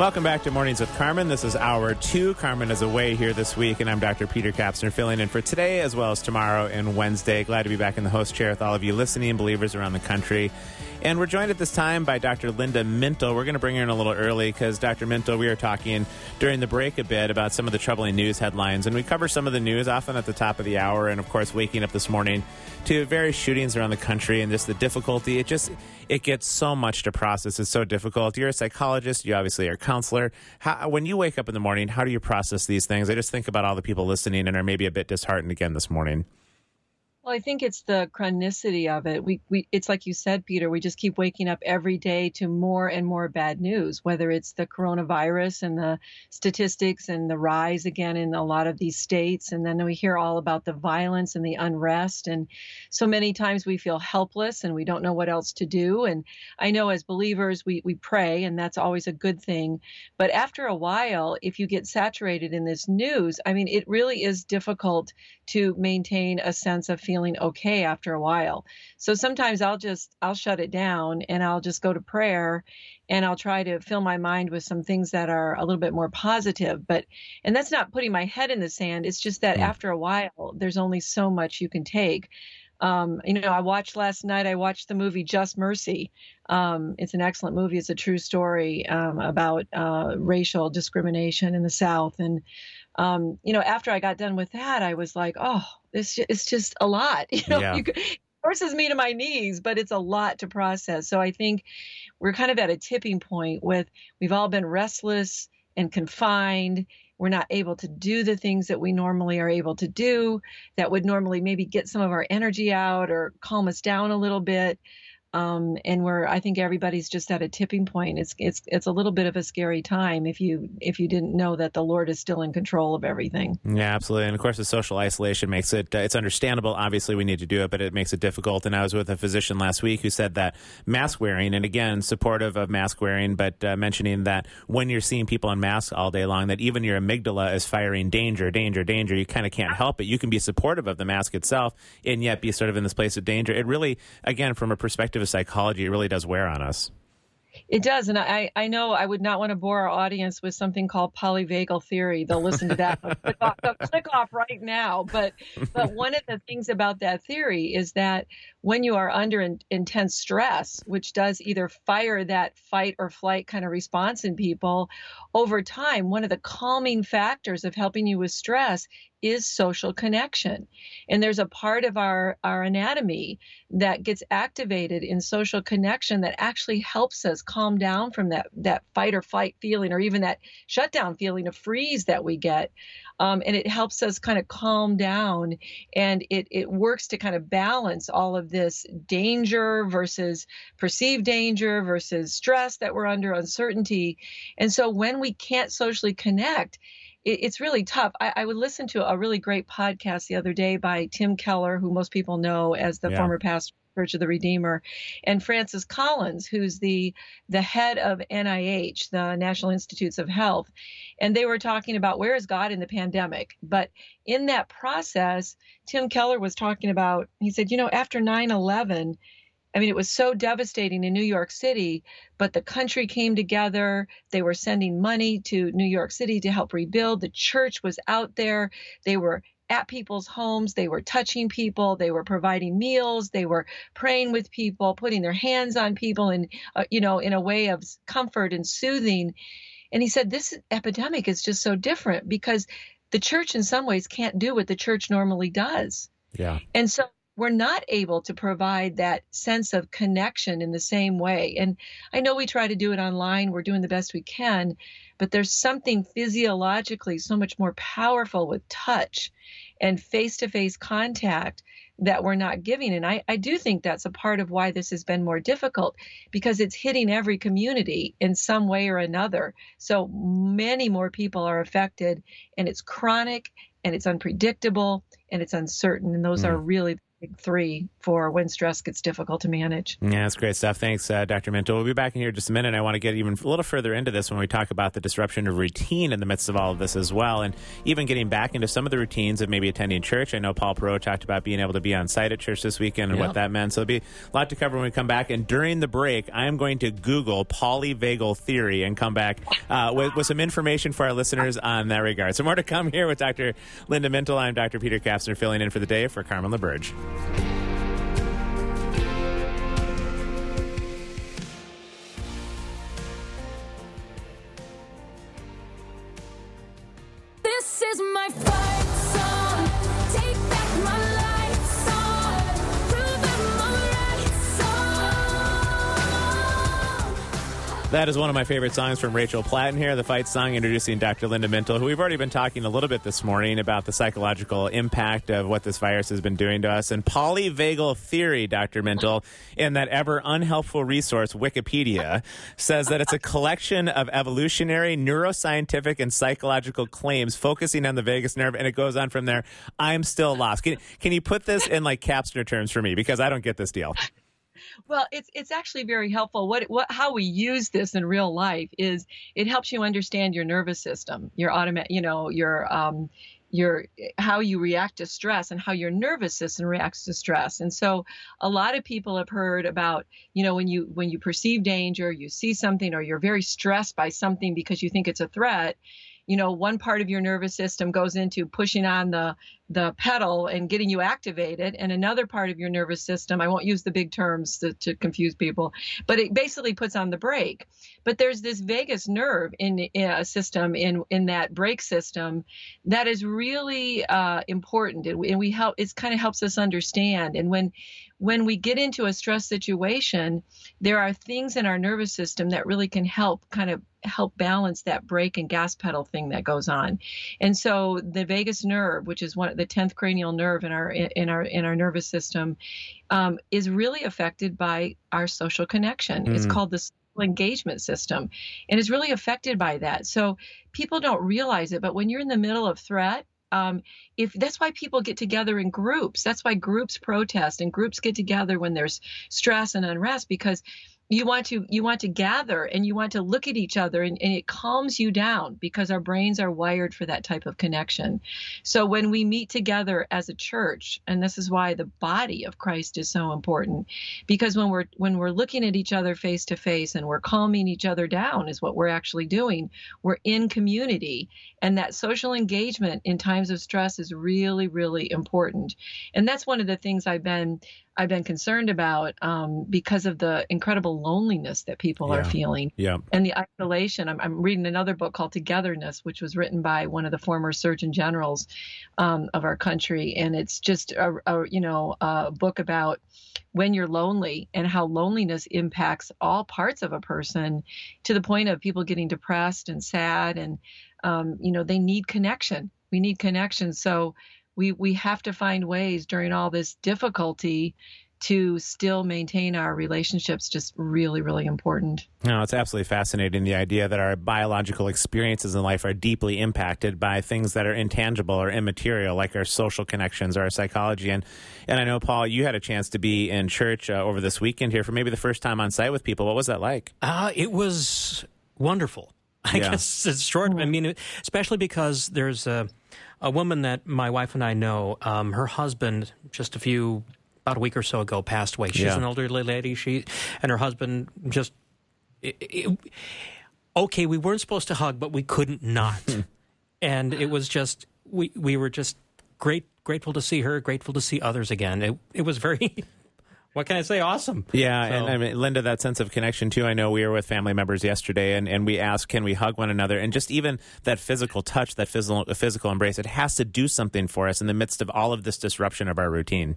Welcome back to Mornings with Carmen. This is hour two. Carmen is away here this week, and I'm Dr. Peter Kapsner filling in for today as well as tomorrow and Wednesday. Glad to be back in the host chair with all of you listening, believers around the country. And we're joined at this time by Dr. Linda Mintle. We're going to bring her in a little early because Dr. Mintle, we were talking during the break a bit about some of the troubling news headlines, and we cover some of the news often at the top of the hour. And of course, waking up this morning to various shootings around the country and just the difficulty. It just it gets so much to process. It's so difficult. You're a psychologist. You obviously are a counselor. How, when you wake up in the morning, how do you process these things? I just think about all the people listening and are maybe a bit disheartened again this morning. Well, I think it's the chronicity of it. We, we, it's like you said, Peter. We just keep waking up every day to more and more bad news. Whether it's the coronavirus and the statistics and the rise again in a lot of these states, and then we hear all about the violence and the unrest, and so many times we feel helpless and we don't know what else to do. And I know as believers, we we pray, and that's always a good thing. But after a while, if you get saturated in this news, I mean, it really is difficult to maintain a sense of feeling okay after a while. So sometimes I'll just I'll shut it down and I'll just go to prayer and I'll try to fill my mind with some things that are a little bit more positive. But and that's not putting my head in the sand. It's just that after a while there's only so much you can take. Um, you know, I watched last night. I watched the movie Just Mercy. Um, it's an excellent movie. It's a true story um, about uh, racial discrimination in the South. And um, you know, after I got done with that, I was like, oh, this it's just a lot. You know, Yeah. you it forces me to my knees, but it's a lot to process. So I think we're kind of at a tipping point with we've all been restless and confined. We're not able to do the things that we normally are able to do that would normally maybe get some of our energy out or calm us down a little bit. Um, and we're, I think everybody's just at a tipping point. It's, it's, it's a little bit of a scary time if you, if you didn't know that the Lord is still in control of everything. Yeah, absolutely. And of course, the social isolation makes it, uh, it's understandable. Obviously, we need to do it, but it makes it difficult. And I was with a physician last week who said that mask wearing, and again, supportive of mask wearing, but uh, mentioning that when you're seeing people in masks all day long, that even your amygdala is firing danger, danger, danger. You kind of can't help it. You can be supportive of the mask itself and yet be sort of in this place of danger. It really, again, from a perspective of psychology, it really does wear on us. It does, and I, I know I would not want to bore our audience with something called polyvagal theory. They'll listen to that. Click, off, click off right now. But but one of the things about that theory is that when you are under in, intense stress, which does either fire that fight or flight kind of response in people, over time, one of the calming factors of helping you with stress is social connection. And there's a part of our, our anatomy that gets activated in social connection that actually helps us calm down from that, that fight or flight feeling or even that shutdown feeling of freeze that we get. Um, and it helps us kind of calm down and it, it works to kind of balance all of this danger versus perceived danger versus stress that we're under, uncertainty. And so when we can't socially connect, it, it's really tough. I, I would listen to a really great podcast the other day by Tim Keller, who most people know as the Yeah. former pastor of Church of the Redeemer, and Francis Collins, who's the the head of NIH, the National Institutes of Health, and they were talking about where is God in the pandemic. But in that process, Tim Keller was talking about. He said, you know, after 9/11. I mean, it was so devastating in New York City, but the country came together. They were sending money to New York City to help rebuild. The church was out there. They were at people's homes. They were touching people. They were providing meals. They were praying with people, putting their hands on people, and uh, you know, in a way of comfort and soothing. And he said, this epidemic is just so different because the church, in some ways, can't do what the church normally does. Yeah. And so we're not able to provide that sense of connection in the same way. And I know we try to do it online, we're doing the best we can, but there's something physiologically so much more powerful with touch and face to face contact that we're not giving. And I, I do think that's a part of why this has been more difficult because it's hitting every community in some way or another. So many more people are affected, and it's chronic and it's unpredictable and it's uncertain. And those are mm. really big three for when stress gets difficult to manage. Yeah, that's great stuff. Thanks, uh, Dr. Mintle. We'll be back in here in just a minute. I want to get even a little further into this when we talk about the disruption of routine in the midst of all of this as well, and even getting back into some of the routines of maybe attending church. I know Paul Perot talked about being able to be on site at church this weekend and Yeah. what that meant. So there'll be a lot to cover when we come back. And during the break, I am going to Google polyvagal theory and come back uh, with, with some information for our listeners on that regard. So more to come here with Dr. Linda Mintle. I'm Dr. Peter Kapsner filling in for the day for Carmen LaBerge. This is my fight That is one of my favorite songs from Rachel Platten here, the fight song introducing Dr. Linda Mintle, who we've already been talking a little bit this morning about the psychological impact of what this virus has been doing to us. And polyvagal theory, Dr. Mintle, in that ever unhelpful resource, Wikipedia, says that it's a collection of evolutionary, neuroscientific, and psychological claims focusing on the vagus nerve. And it goes on from there. I'm still lost. Can, can you put this in like Kapsner terms for me? Because I don't get this deal. Well, it's it's actually very helpful. What what how we use this in real life is it helps you understand your nervous system, your automatic, you know, your um your how you react to stress and how your nervous system reacts to stress. And so a lot of people have heard about, you know, when you when you perceive danger, you see something or you're very stressed by something because you think it's a threat, you know, one part of your nervous system goes into pushing on the the pedal and getting you activated. And another part of your nervous system i won't use the big terms to, to confuse people but it basically puts on the brake. But there's this vagus nerve in, a system in in that brake system that is really uh, important. And we, and we help it kind of helps us understand. And when when we get into a stress situation there are things in our nervous system that really can help kind of help balance that brake and gas pedal thing that goes on. And so the vagus nerve which is one the 10th cranial nerve in our in our in our nervous system um, is really affected by our social connection. It's called the engagement system and is really affected by that. So people don't realize it but when you're in the middle of threat um, if that's why people get together in groups. That's why groups protest and groups get together when there's stress and unrest because you want to you want to gather and you want to look at each other and, and it calms you down because our brains are wired for that type of connection. So when we meet together as a church and this is why the body of christ is so important because when we're when we're looking at each other face to face and we're calming each other down is what we're actually doing we're in community. And that social engagement in times of stress is really really important. And that's one of the things i've been i've been concerned about um, because of the incredible loneliness that people are feeling Yeah. and the isolation. I'm, I'm reading another book called Togetherness, which was written by one of the former Surgeon Generals um, of our country, and it's just a, a you know a book about when you're lonely and how loneliness impacts all parts of a person to the point of people getting depressed and sad, and um, you know they need connection. We need connection, so we we have to find ways during all this difficulty to still maintain our relationships. Just really, really important. No, it's absolutely fascinating the idea that our biological experiences in life are deeply impacted by things that are intangible or immaterial, like our social connections or our psychology. And and I know, Paul, you had a chance to be in church uh, over this weekend here for maybe the first time on site with people. What was that like? Uh, it was wonderful. I Yeah. guess it's short. I mean, especially because there's a, a woman that my wife and I know. Um, her husband, just a few, about a week or so ago, passed away. She's Yeah. an elderly lady. She and her husband just. It, it, okay, we weren't supposed to hug, but we couldn't not, and it was just we we were just great grateful to see her, grateful to see others again. It it was very. What can I say? Awesome. Yeah, So- and I mean, Linda, that sense of connection too. I know we were with family members yesterday, and, and we asked, can we hug one another? And just even that physical touch, that physical physical embrace, it has to do something for us in the midst of all of this disruption of our routine.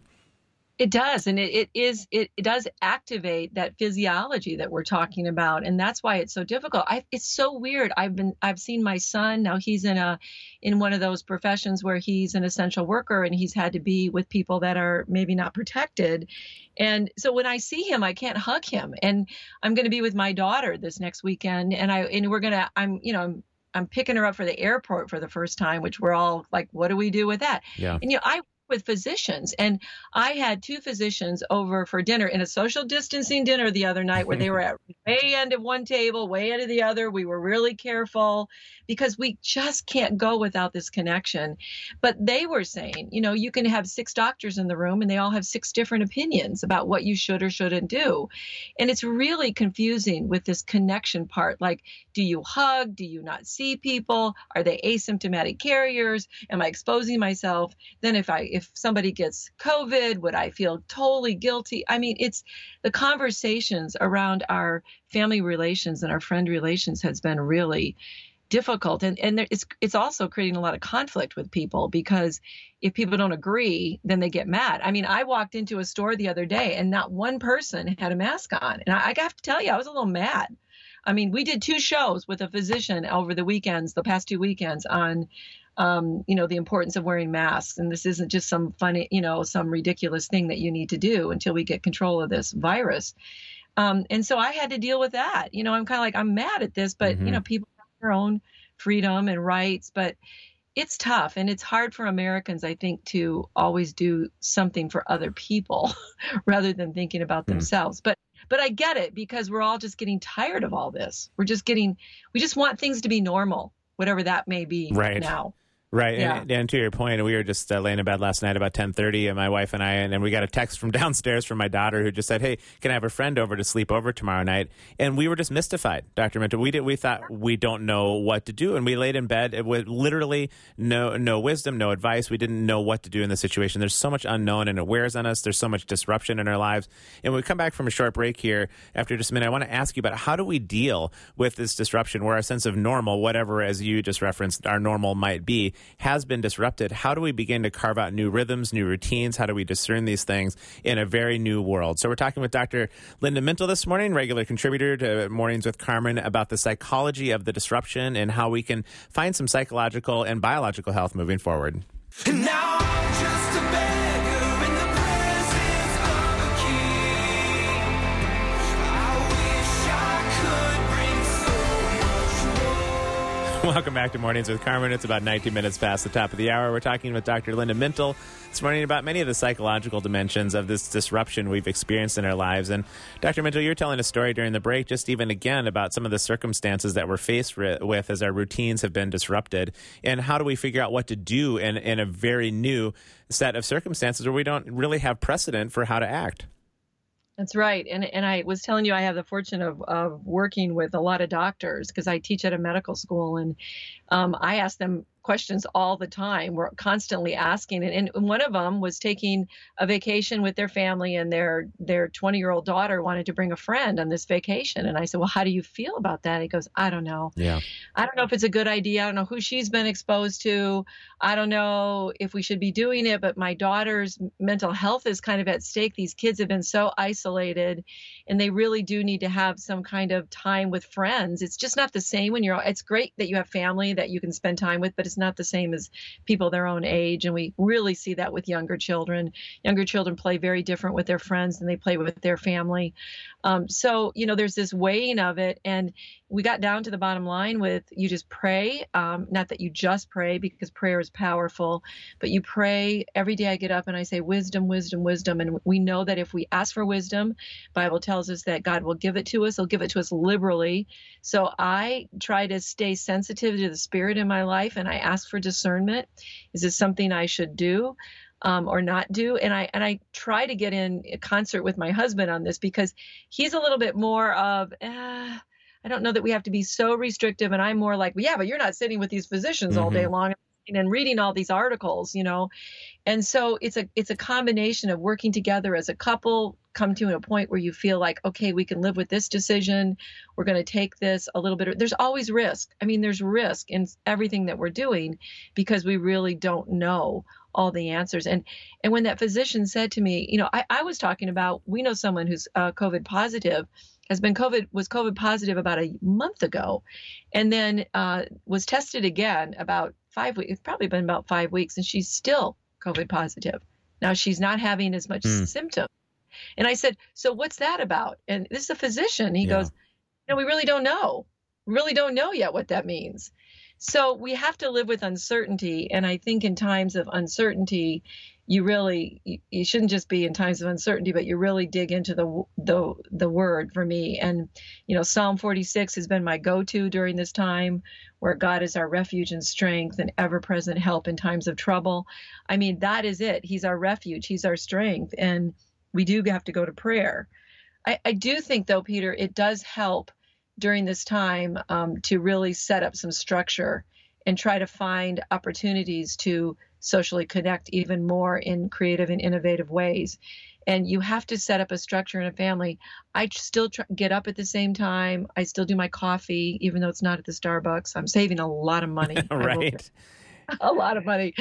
It does, and it, it is it, it does activate that physiology that we're talking about, and that's why it's so difficult. I, it's so weird. I've been I've seen my son now. He's in a in one of those professions where he's an essential worker, and he's had to be with people that are maybe not protected. And so when I see him, I can't hug him. And I'm going to be with my daughter this next weekend, and I and we're gonna I'm you know I'm I'm picking her up for the airport for the first time, which we're all like, what do we do with that? Yeah. And you know, I with physicians and I had two physicians over for dinner in a social distancing dinner the other night where they were at way end of one table, way end of the other. We were really careful because we just can't go without this connection. But they were saying, you know, you can have six doctors in the room and they all have six different opinions about what you should or shouldn't do. And it's really confusing with this connection part. Like, do you hug? Do you not see people? Are they asymptomatic carriers? Am I exposing myself? Then if I if somebody gets COVID, would I feel totally guilty? I mean, it's the conversations around our family relations and our friend relations has been really difficult. And and there, it's it's also creating a lot of conflict with people because if people don't agree then they get mad. I mean i walked into a store the other day and not one person had a mask on. And i, I have to tell you i was a little mad i mean we did two shows with a physician over the weekends the past two weekends on um, you know the importance of wearing masks. And this isn't just some funny you know some ridiculous thing that you need to do until we get control of this virus. Um, and so i had to deal with that. You know i'm kind of like i'm mad at this but you know people have their own freedom and rights but it's tough. And it's hard for americans i think to always do something for other people rather than thinking about themselves. But but i get it because we're all just getting tired of all this we're just getting we just want things to be normal whatever that may be Right. now Right, Yeah. and, and to your point, we were just uh, laying in bed last night about ten thirty, and my wife and I, and, and we got a text from downstairs from my daughter who just said, "Hey, can I have a friend over to sleep over tomorrow night?" And we were just mystified, Doctor Mintle. We did, we thought we don't know what to do, and we laid in bed with literally no no wisdom, no advice. We didn't know what to do in the situation. There's so much unknown, and it wears on us. There's so much disruption in our lives. And we come back from a short break here, after just a minute, I want to ask you about how do we deal with this disruption, where our sense of normal, whatever as you just referenced, our normal might be, has been disrupted. How do we begin to carve out new rhythms, new routines? How do we discern these things in a very new world? So we're talking with Dr. Linda Mintle this morning, regular contributor to Mornings with Carmen, about the psychology of the disruption and how we can find some psychological and biological health moving forward. Now Welcome back to Mornings with Carmen. It's about 19 minutes past the top of the hour. We're talking with Dr. Linda Mintle this morning about many of the psychological dimensions of this disruption we've experienced in our lives. And Dr. Mintle, you're telling a story during the break, just even again about some of the circumstances that we're faced with as our routines have been disrupted. And how do we figure out what to do in, in a very new set of circumstances where we don't really have precedent for how to act? That's right. And and I was telling you I have the fortune of of working with a lot of doctors because I teach at a medical school and um, I ask them questions all the time. We're constantly asking and, and one of them was taking a vacation with their family and their their 20 year old daughter wanted to bring a friend on this vacation and I said, "Well, how do you feel about that?" He goes, "I don't know. Yeah. I don't know if it's a good idea. I don't know who she's been exposed to. I don't know if we should be doing it, but my daughter's mental health is kind of at stake. These kids have been so isolated and they really do need to have some kind of time with friends. It's just not the same when you're it's great that you have family that you can spend time with, but it's not the same as people their own age and we really see that with younger children. Younger children play very different with their friends than they play with their family. Um, so, you know, there's this weighing of it. And we got down to the bottom line with you just pray. Um, not that you just pray because prayer is powerful, but you pray every day I get up and I say, wisdom, wisdom, wisdom. And we know that if we ask for wisdom, Bible tells us that God will give it to us. He'll give it to us liberally. So I try to stay sensitive to the spirit in my life and I ask for discernment. Is this something I should do? um, or not do. And I and I try to get in concert with my husband on this because he's a little bit more of. Eh, I don't know that we have to be so restrictive, and I'm more like, yeah, but you're not sitting with these physicians all day long and reading all these articles, you know. And so it's a it's a combination of working together as a couple, come to a point where you feel like, okay, we can live with this decision. We're going to take this a little bit. There's always risk. I mean, there's risk in everything that we're doing because we really don't know all the answers. And and when that physician said to me, you know, I, I was talking about, we know someone who's uh, COVID positive, has been COVID was COVID positive about a month ago, and then uh, was tested again about five weeks. It's probably been about five weeks, and she's still COVID positive. Now she's not having as much Hmm. symptom. And I said, so what's that about? And this is a physician. He Yeah. goes, no, we really don't know. We really don't know yet what that means. So we have to live with uncertainty. And I think in times of uncertainty, you really you, shouldn't just be in times of uncertainty, but you really dig into the the the word for me. And you know, Psalm 46 has been my go-to during this time, where God is our refuge and strength and ever-present help in times of trouble. I mean, that is it. He's our refuge. He's our strength, and we do have to go to prayer. I, I do think, though, Peter, it does help during this time um, to really set up some structure and try to find opportunities to socially connect even more in creative and innovative ways. And you have to set up a structure in a family. I still try, get up at the same time. I still do my coffee, even though it's not at the Starbucks. I'm saving a lot of money. Right. a lot of money.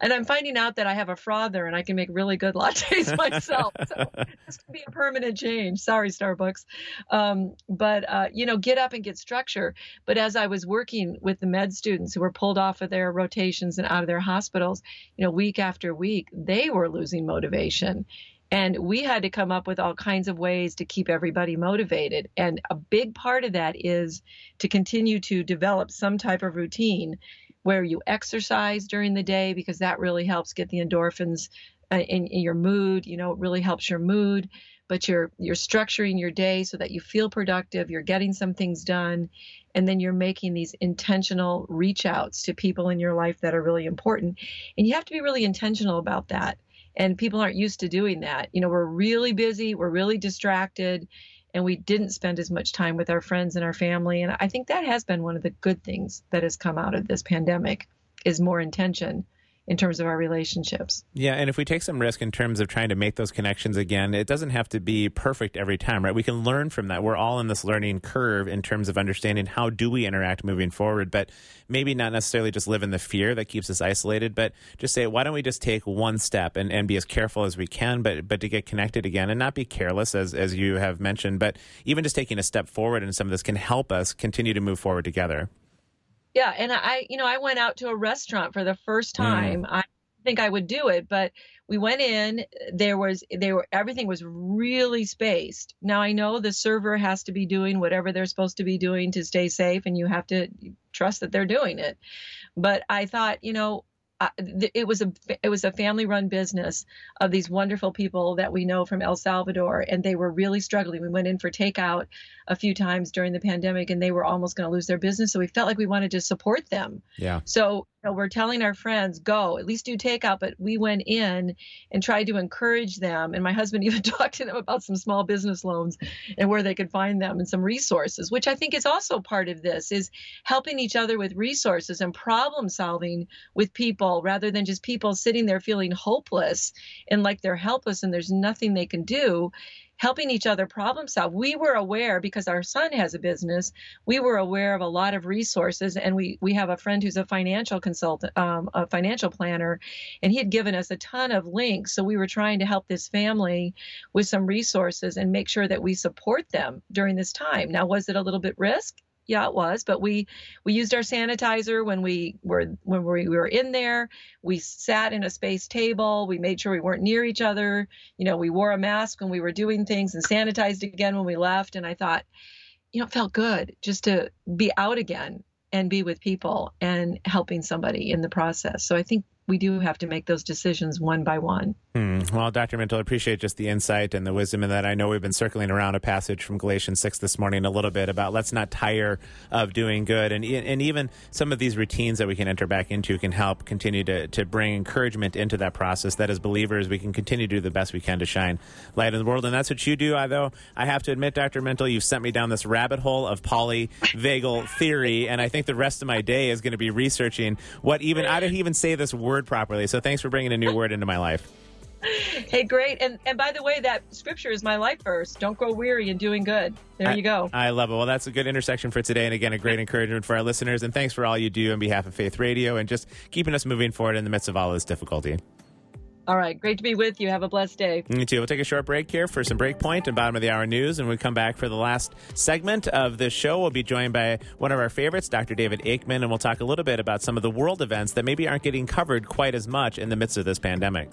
And I'm finding out that I have a frother and I can make really good lattes myself. so this could be a permanent change. Sorry, Starbucks. Um, but, uh, you know, get up and get structure. But as I was working with the med students who were pulled off of their rotations and out of their hospitals, you know, week after week, they were losing motivation. And we had to come up with all kinds of ways to keep everybody motivated. And a big part of that is to continue to develop some type of routine where you exercise during the day because that really helps get the endorphins uh, in, in your mood. You know, it really helps your mood. But you're you're structuring your day so that you feel productive. You're getting some things done, and then you're making these intentional reach outs to people in your life that are really important. And you have to be really intentional about that. And people aren't used to doing that. You know, we're really busy. We're really distracted and we didn't spend as much time with our friends and our family. And i think that has been one of the good things that has come out of this pandemic is more intention in terms of our relationships Yeah, and if we take some risk in terms of trying to make those connections again, it doesn't have to be perfect every time, right? We can learn from that. We're all in this learning curve in terms of understanding how do we interact moving forward, but maybe not necessarily just live in the fear that keeps us isolated, but just say, why don't we just take one step and, and be as careful as we can, but but to get connected again and not be careless as as you have mentioned, but even just taking a step forward in some of this can help us continue to move forward together. Yeah and i you know i went out to a restaurant for the first mm. time. I think i would do it but we went in there was they were everything was really spaced. Now i know the server has to be doing whatever they're supposed to be doing to stay safe and you have to trust that they're doing it. But i thought you know It was a it was a family run business of these wonderful people that we know from El Salvador and they were really struggling. We went in for takeout a few times during the pandemic and they were almost going to lose their business so we felt like we wanted to support them. Yeah. So know, we're telling our friends, go, at least do takeout. But we went in and tried to encourage them. And my husband even talked to them about some small business loans and where they could find them and some resources, which I think is also part of this is helping each other with resources and problem solving with people rather than just people sitting there feeling hopeless and like they're helpless and there's nothing they can do helping each other problem solve. We were aware because our son has a business. We were aware of a lot of resources, and we we have a friend who's a financial consultant, um, a financial planner, and he had given us a ton of links. So we were trying to help this family with some resources and make sure that we support them during this time. Now, was it a little bit risk? Yeah, it was, but we we used our sanitizer when we were when we were in there. We sat in a spaced table. We made sure we weren't near each other. You know, we wore a mask when we were doing things and sanitized again when we left. And I thought, you know, it felt good just to be out again and be with people and helping somebody in the process. So I think we do have to make those decisions one by one. Hmm. Well, Dr. Mintle, I appreciate just the insight and the wisdom in that. I know we've been circling around a passage from Galatians 6 this morning a little bit about let's not tire of doing good. And, and even some of these routines that we can enter back into can help continue to, to bring encouragement into that process. That as believers, we can continue to do the best we can to shine light in the world. And that's what you do. I, though, I have to admit, Dr. Mintle, you've sent me down this rabbit hole of polyvagal theory. And I think the rest of my day is going to be researching what even, I don't even say this word properly. So thanks for bringing a new word into my life. Hey, great. And and by the way, that scripture is my life verse. Don't grow weary in doing good. There I- you go. I love it. Well, that's a good intersection for today. And again, a great encouragement for our listeners. And thanks for all you do on behalf of Faith Radio and just keeping us moving forward in the midst of all this difficulty. All right. Great to be with you. Have a blessed day. Me too. We'll take a short break here for some breakpoint and bottom of the hour news. And we come back for the last segment of this show, we'll be joined by one of our favorites, Dr. David Aikman, and we'll talk a little bit about some of the world events that maybe aren't getting covered quite as much in the midst of this pandemic.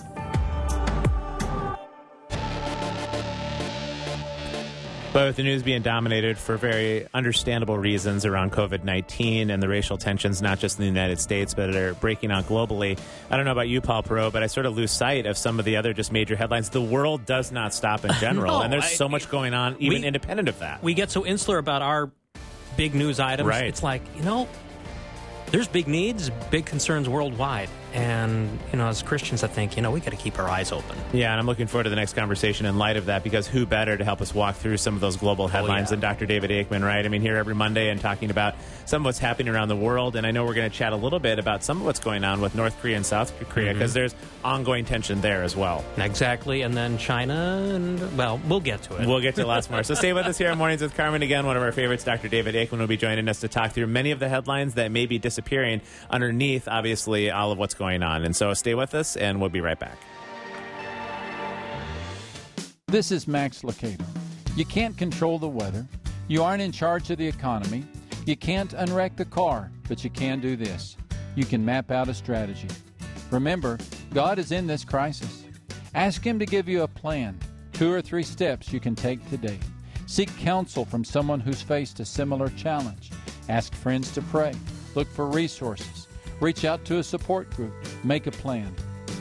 But with the news being dominated for very understandable reasons around COVID 19 and the racial tensions, not just in the United States, but are breaking out globally. I don't know about you, Paul Perot, but I sort of lose sight of some of the other just major headlines. The world does not stop in general, No, and there's I- so much going on, even We- independent of that. We get so insular about our big news items. Right. It's like, you know, there's big needs, big concerns worldwide. And, you know, as Christians, I think, you know, we got to keep our eyes open. Yeah, and I'm looking forward to the next conversation in light of that because who better to help us walk through some of those global oh, headlines yeah. than Dr. David Aikman, right? I mean, here every Monday and talking about some of what's happening around the world. And I know we're going to chat a little bit about some of what's going on with North Korea and South Korea mm-hmm. because there's ongoing tension there as well. Exactly. And then China, and, well, we'll get to it. We'll get to lots more. So stay with us here on Mornings with Carmen. Again, one of our favorites, Dr. David Aikman, will be joining us to talk through many of the headlines that may be disappearing underneath, obviously, all of what's going on. And so stay with us, and we'll be right back. This is Max Lucado. You can't control the weather. You aren't in charge of the economy. You can't unwreck the car, but you can do this. You can map out a strategy. Remember, God is in this crisis. Ask Him to give you a plan, two or three steps you can take today. Seek counsel from someone who's faced a similar challenge. Ask friends to pray. Look for resources. Reach out to a support group. Make a plan.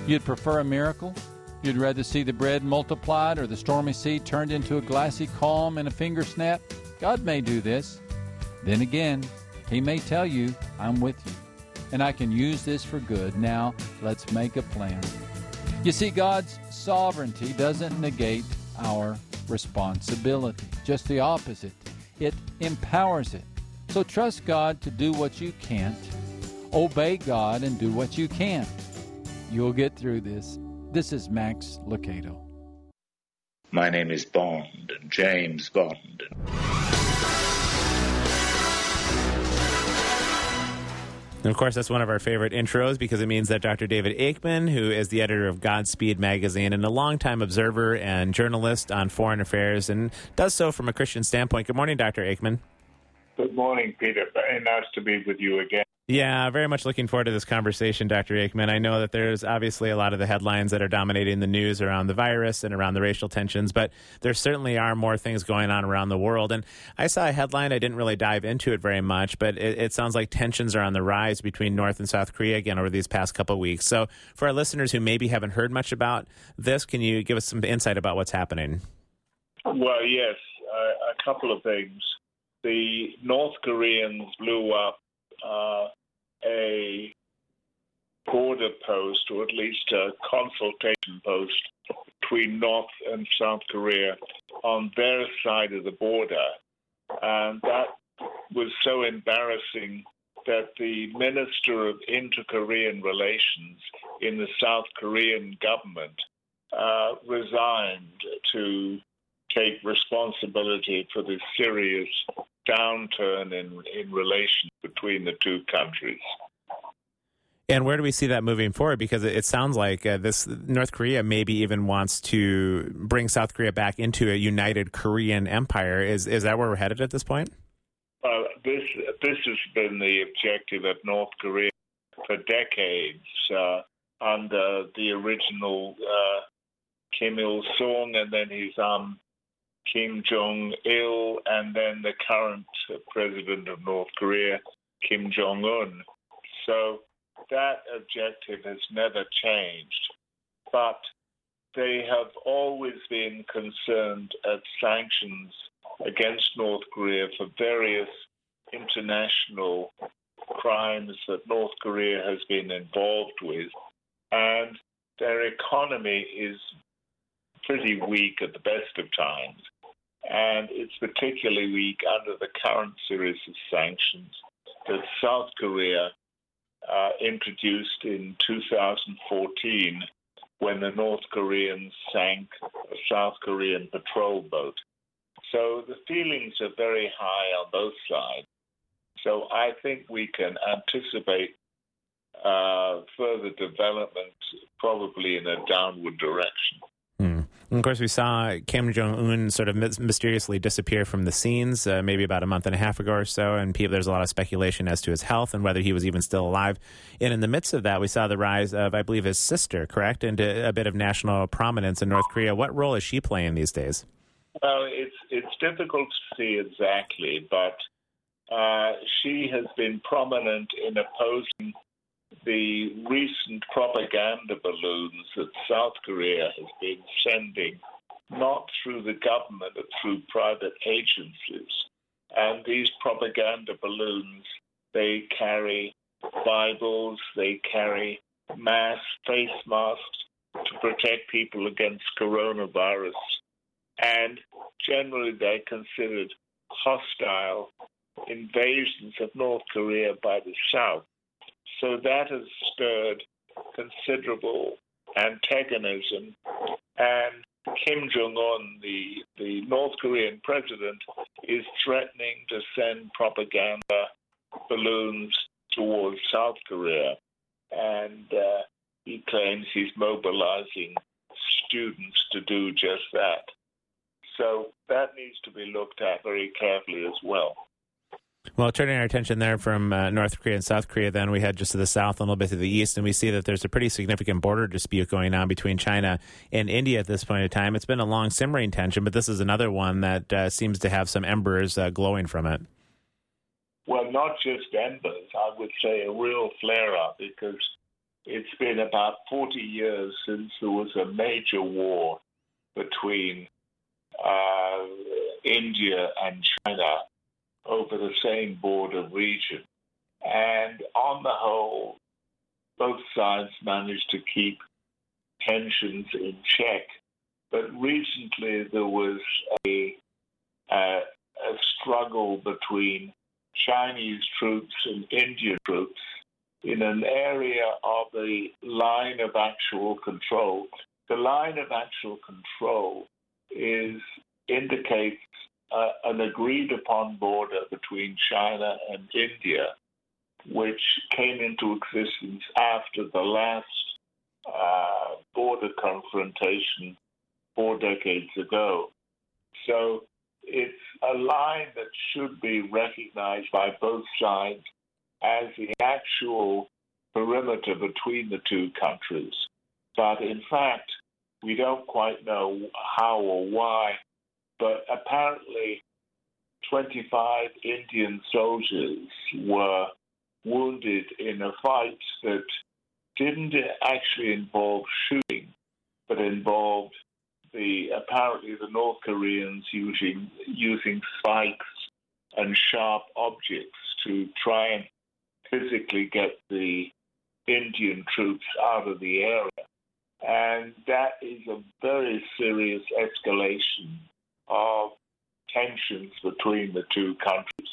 You'd prefer a miracle? You'd rather see the bread multiplied or the stormy sea turned into a glassy calm in a finger snap? God may do this. Then again, He may tell you, I'm with you, and I can use this for good. Now, let's make a plan. You see, God's sovereignty doesn't negate our responsibility, just the opposite. It empowers it. So trust God to do what you can't, obey God and do what you can. You'll get through this. This is Max Lucado. My name is Bond, James Bond. And of course, that's one of our favorite intros because it means that Dr. David Aikman, who is the editor of Godspeed magazine and a longtime observer and journalist on foreign affairs, and does so from a Christian standpoint. Good morning, Dr. Aikman. Good morning, Peter. Very nice to be with you again. Yeah, very much looking forward to this conversation, Dr. Aikman. I know that there's obviously a lot of the headlines that are dominating the news around the virus and around the racial tensions, but there certainly are more things going on around the world. And I saw a headline, I didn't really dive into it very much, but it, it sounds like tensions are on the rise between North and South Korea again over these past couple of weeks. So for our listeners who maybe haven't heard much about this, can you give us some insight about what's happening? Well, yes, uh, a couple of things. The North Koreans blew up uh, a border post, or at least a consultation post, between North and South Korea on their side of the border. And that was so embarrassing that the Minister of Inter-Korean Relations in the South Korean government uh, resigned to take responsibility for the serious downturn in, in relations between the two countries. And where do we see that moving forward? Because it, sounds like uh, this North Korea maybe even wants to bring South Korea back into a united Korean empire. Is is that where we're headed at this point? Well, this this has been the objective of North Korea for decades uh, under the original uh, Kim Il Sung, and then his um, Kim Jong Il, and then the current president of North Korea, Kim Jong Un. So that objective has never changed, but they have always been concerned at sanctions against North Korea for various international crimes that North Korea has been involved with. And their economy is pretty weak at the best of times. And it's particularly weak under the current series of sanctions that South Korea uh, introduced in 2014 when the North Koreans sank a South Korean patrol boat. So the feelings are very high on both sides. So I think we can anticipate uh, further developments probably in a downward direction. And of course, we saw Kim Jong Un sort of mysteriously disappear from the scenes, uh, maybe about a month and a half ago or so. And people, there's a lot of speculation as to his health and whether he was even still alive. And in the midst of that, we saw the rise of, I believe, his sister, correct, into a bit of national prominence in North Korea. What role is she playing these days? Well, it's it's difficult to see exactly, but uh, she has been prominent in opposing the recent propaganda balloons that South Korea has been sending, not through the government, but through private agencies. And these propaganda balloons, they carry Bibles, they carry mass face masks to protect people against coronavirus. And generally, they're considered hostile invasions of North Korea by the South. So that has stirred considerable antagonism. And Kim Jong un, the, the North Korean president, is threatening to send propaganda balloons towards South Korea. And uh, he claims he's mobilizing students to do just that. So that needs to be looked at very carefully as well. Well, turning our attention there from uh, North Korea and South Korea, then we head just to the south, a little bit to the east, and we see that there's a pretty significant border dispute going on between China and India at this point in time. It's been a long simmering tension, but this is another one that uh, seems to have some embers uh, glowing from it. Well, not just embers, I would say a real flare up because it's been about 40 years since there was a major war between uh, India and China over the same border region. And on the whole, both sides managed to keep tensions in check. But recently there was a, a, struggle between Chinese troops and Indian troops in an area of the line of actual control. The line of actual control is indicates uh, an agreed upon border between China and India, which came into existence after the last uh, border confrontation four decades ago. So it's a line that should be recognized by both sides as the actual perimeter between the two countries. But in fact, we don't quite know how or why, but apparently 25 Indian soldiers were wounded in a fight that didn't actually involve shooting, but involved the apparently the North Koreans using using spikes and sharp objects to try and physically get the Indian troops out of the area. And that is a very serious escalation of tensions between the two countries.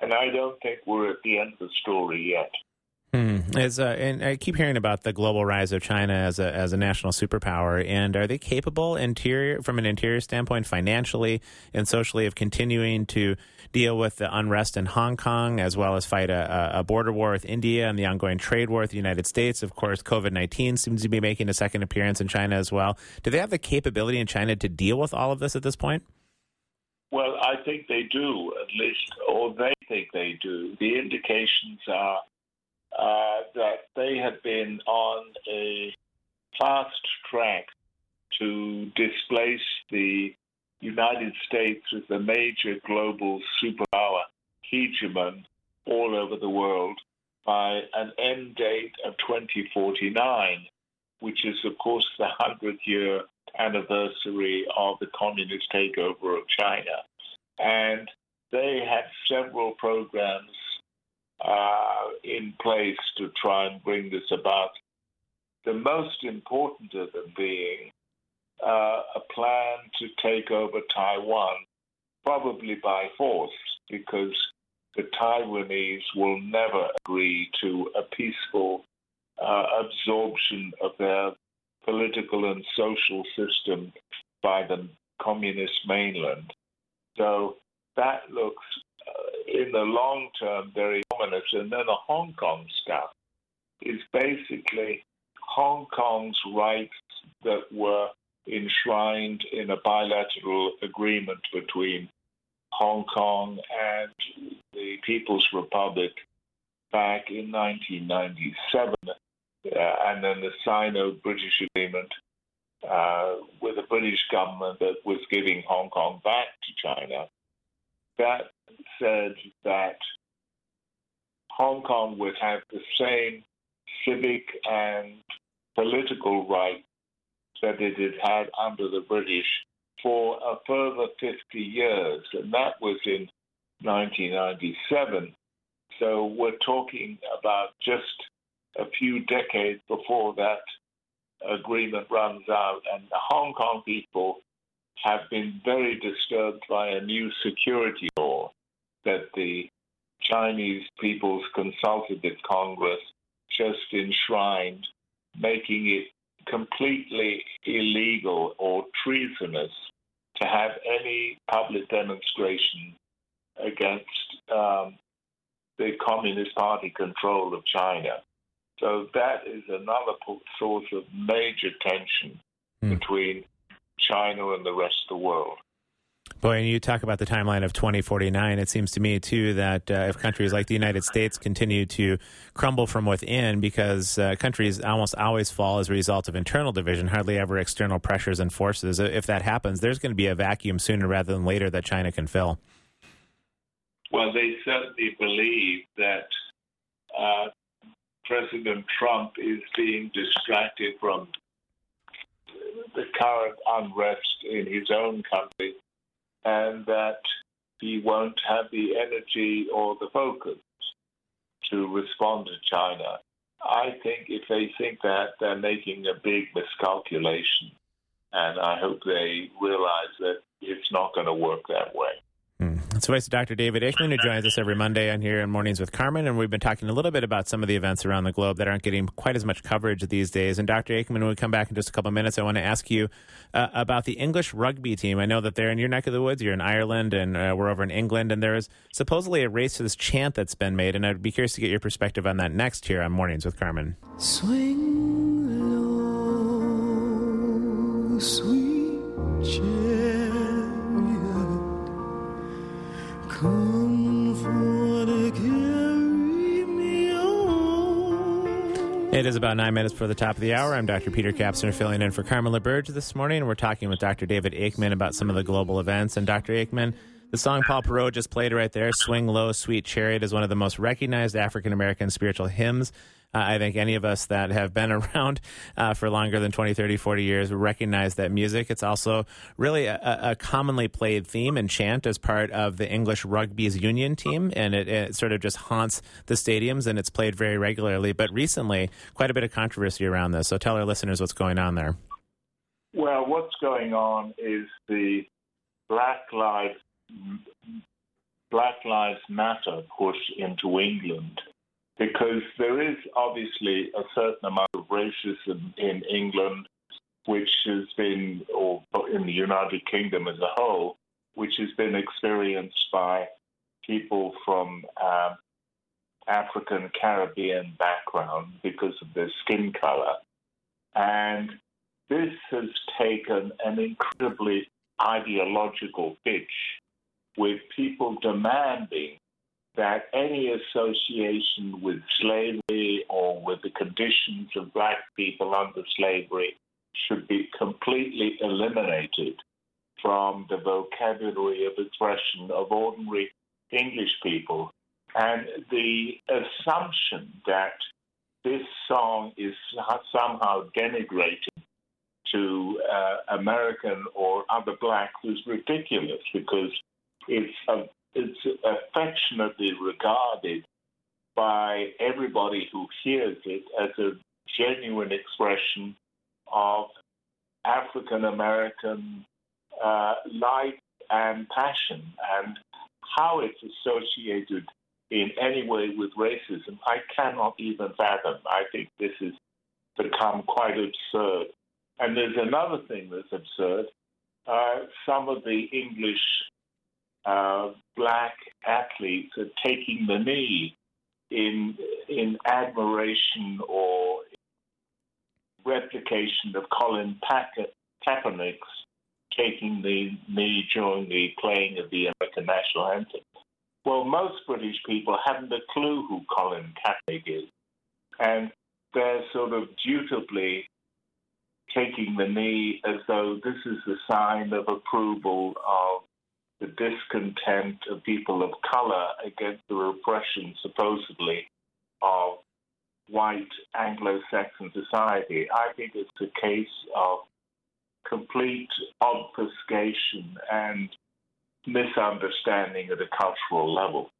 And I don't think we're at the end of the story yet. As, uh, and I keep hearing about the global rise of China as a as a national superpower. And are they capable, interior from an interior standpoint, financially and socially, of continuing to deal with the unrest in Hong Kong, as well as fight a, a border war with India and the ongoing trade war with the United States? Of course, COVID nineteen seems to be making a second appearance in China as well. Do they have the capability in China to deal with all of this at this point? Well, I think they do, at least, or they think they do. The indications are uh, that they had been on a fast track to displace the United States as the major global superpower hegemon all over the world by an end date of 2049, which is, of course, the 100th year anniversary of the communist takeover of China. And they had several programs uh, in place to try and bring this about. The most important of them being uh, a plan to take over Taiwan, probably by force, because the Taiwanese will never agree to a peaceful uh, absorption of their political and social system by the communist mainland. So that looks, uh, in the long term, very And then the Hong Kong stuff is basically Hong Kong's rights that were enshrined in a bilateral agreement between Hong Kong and the People's Republic back in 1997, uh, and then the Sino-British agreement uh, with the British government that was giving Hong Kong back to China. That said that Hong Kong would have the same civic and political rights that it had had under the British for a further 50 years, and that was in 1997. So we're talking about just a few decades before that agreement runs out, and the Hong Kong people have been very disturbed by a new security law that the Chinese People's Consultative Congress just enshrined, making it completely illegal or treasonous to have any public demonstration against um, the Communist Party control of China. So that is another source of major tension between China and the rest of the world. Boy, and you talk about the timeline of 2049. It seems to me, too, that uh, if countries like the United States continue to crumble from within, because uh, countries almost always fall as a result of internal division, hardly ever external pressures and forces. If that happens, there's going to be a vacuum sooner rather than later that China can fill. Well, they certainly believe that uh, President Trump is being distracted from the current unrest in his own country and that he won't have the energy or the focus to respond to China. I think if they think that, they're making a big miscalculation. And I hope they realize that it's not going to work that way. It's Dr. David Aikman, who joins us every Monday on here in Mornings with Carmen. And we've been talking a little bit about some of the events around the globe that aren't getting quite as much coverage these days. And Dr. Aikman, when we come back in just a couple of minutes, I want to ask you uh, about the English rugby team. I know that they're in your neck of the woods. You're in Ireland, and uh, we're over in England. And there is supposedly a racist chant that's been made. And I'd be curious to get your perspective on that next here on Mornings with Carmen. Swing low, sweet It is about nine minutes before the top of the hour. I'm Dr. Peter Kapsner filling in for Carmen LaBerge this morning. We're talking with Dr. David Aikman about some of the global events. And Dr. Aikman, the song Paul Perot just played right there, Swing Low, Sweet Chariot, is one of the most recognized African American spiritual hymns. Uh, I think any of us that have been around uh, for longer than 20, 30, 40 years recognize that music. It's also really a, a commonly played theme and chant as part of the English Rugby's Union team, and it, it sort of just haunts the stadiums and it's played very regularly. But recently, quite a bit of controversy around this. So tell our listeners what's going on there. Well, what's going on is the Black Lives Black Lives Matter push into England because there is obviously a certain amount of racism in England, which has been, or in the United Kingdom as a whole, which has been experienced by people from um, African Caribbean background because of their skin color. And this has taken an incredibly ideological pitch with people demanding that any association with slavery or with the conditions of black people under slavery should be completely eliminated from the vocabulary of expression of ordinary English people. And the assumption that this song is somehow denigrating to uh, American or other blacks is ridiculous because it's a, it's affectionately regarded by everybody who hears it as a genuine expression of African American uh, life and passion, and how it's associated in any way with racism, I cannot even fathom. I think this has become quite absurd. And there's another thing that's absurd. Uh, some of the English black athletes are taking the knee in in admiration or replication of Colin Kaepernick's taking the knee during the playing of the American national anthem. Well, most British people haven't a clue who Colin Kaepernick is, and they're sort of dutifully taking the knee as though this is a sign of approval of the discontent of people of color against the repression, supposedly, of white Anglo-Saxon society. I think it's a case of complete obfuscation and misunderstanding at a cultural level.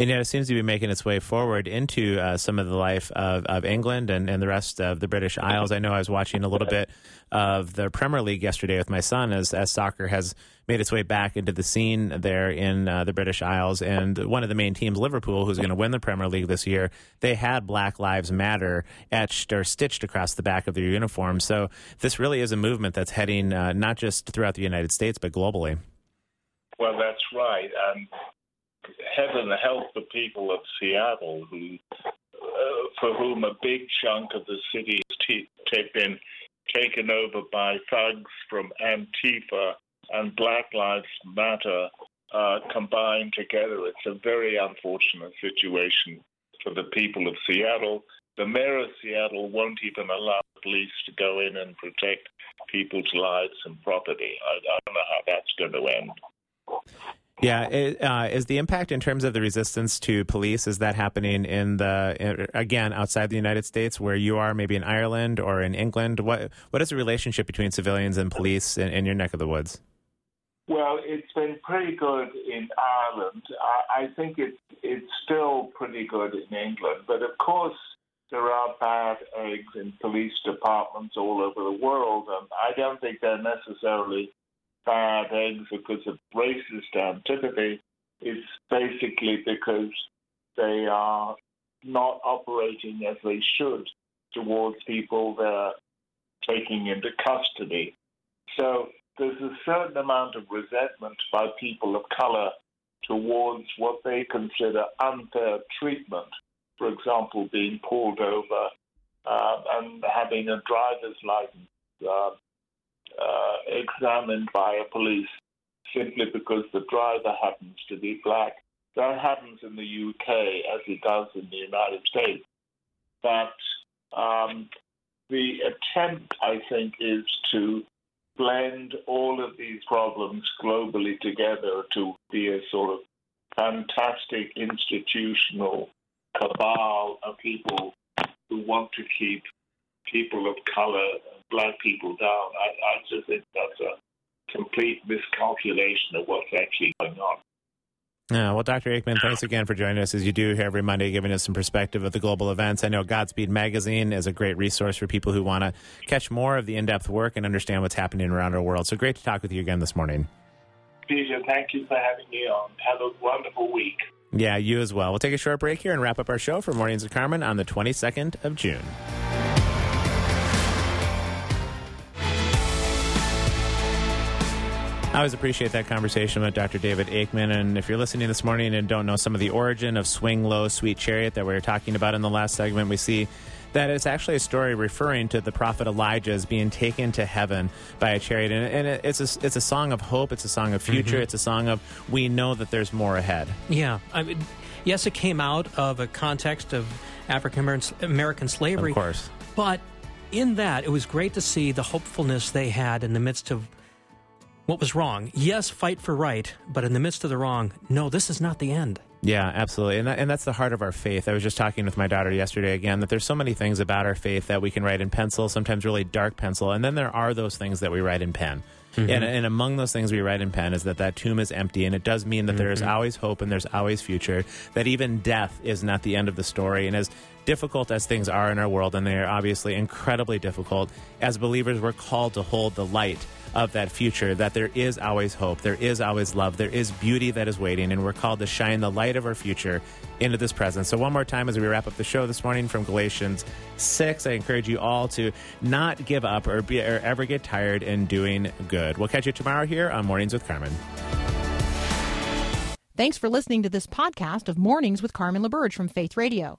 And yet it seems to be making its way forward into uh, some of the life of, of England and, and the rest of the British Isles. I know I was watching a little bit of the Premier League yesterday with my son as, as soccer has made its way back into the scene there in uh, the British Isles. And one of the main teams, Liverpool, who's going to win the Premier League this year, they had Black Lives Matter etched or stitched across the back of their uniform. So this really is a movement that's heading uh, not just throughout the United States, but globally. Well, that's right. And heaven help the people of Seattle, who, uh, for whom a big chunk of the city has t- t- been taken over by thugs from Antifa and Black Lives Matter uh, combined together. It's a very unfortunate situation for the people of Seattle. The mayor of Seattle won't even allow police to go in and protect people's lives and property. I, I don't know how that's going to end. Yeah, it, uh, is the impact in terms of the resistance to police is that happening in the again outside the United States where you are, maybe in Ireland or in England? What what is the relationship between civilians and police in, in your neck of the woods? Well, it's been pretty good in Ireland. I, I think it's it's still pretty good in England, but of course there are bad eggs in police departments all over the world, and I don't think they're necessarily bad eggs because of racist antipathy. It's basically because they are not operating as they should towards people they're taking into custody. So there's a certain amount of resentment by people of color towards what they consider unfair treatment. For example, being pulled over uh, and having a driver's license uh, uh, examined by a police simply because the driver happens to be black. That happens in the UK as it does in the United States. But um, the attempt, I think, is to blend all of these problems globally together to be a sort of fantastic institutional cabal of people who want to keep people of color, black people down. I, I just think that's a complete miscalculation of what's actually going on. Yeah, well, Dr. Aikman, thanks again for joining us as you do here every Monday, giving us some perspective of the global events. I know Godspeed Magazine is a great resource for people who want to catch more of the in depth work and understand what's happening around our world. So great to talk with you again this morning. Peter, thank you for having me on. Have a wonderful week. Yeah, you as well. We'll take a short break here and wrap up our show for Mornings of Carmen on the 22nd of June. I always appreciate that conversation with Dr. David Aikman. And if you're listening this morning and don't know some of the origin of Swing Low, Sweet Chariot that we were talking about in the last segment, we see that it's actually a story referring to the prophet Elijah as being taken to heaven by a chariot. And, and it, it's, a, it's a song of hope, it's a song of future, mm-hmm. it's a song of we know that there's more ahead. Yeah, I mean, yes, it came out of a context of African American slavery, Of course. but in that, it was great to see the hopefulness they had in the midst of what was wrong. Yes, fight for right, but in the midst of the wrong, no, this is not the end. Yeah, absolutely. And, that, and that's the heart of our faith. I was just talking with my daughter yesterday again that there's so many things about our faith that we can write in pencil, sometimes really dark pencil, and then there are those things that we write in pen. Mm-hmm. And, and among those things we write in pen is that that tomb is empty, and it does mean that there is mm-hmm. always hope and there's always future. That even death is not the end of the story. And as difficult as things are in our world, and they are obviously incredibly difficult, as believers we're called to hold the light of that future. That there is always hope, there is always love, there is beauty that is waiting, and we're called to shine the light of our future into this present. So, one more time as we wrap up the show this morning from Galatians 6, I encourage you all to not give up or, be, or ever get tired in doing good. We'll catch you tomorrow here on Mornings with Carmen. Thanks for listening to this podcast of Mornings with Carmen LaBerge from Faith Radio.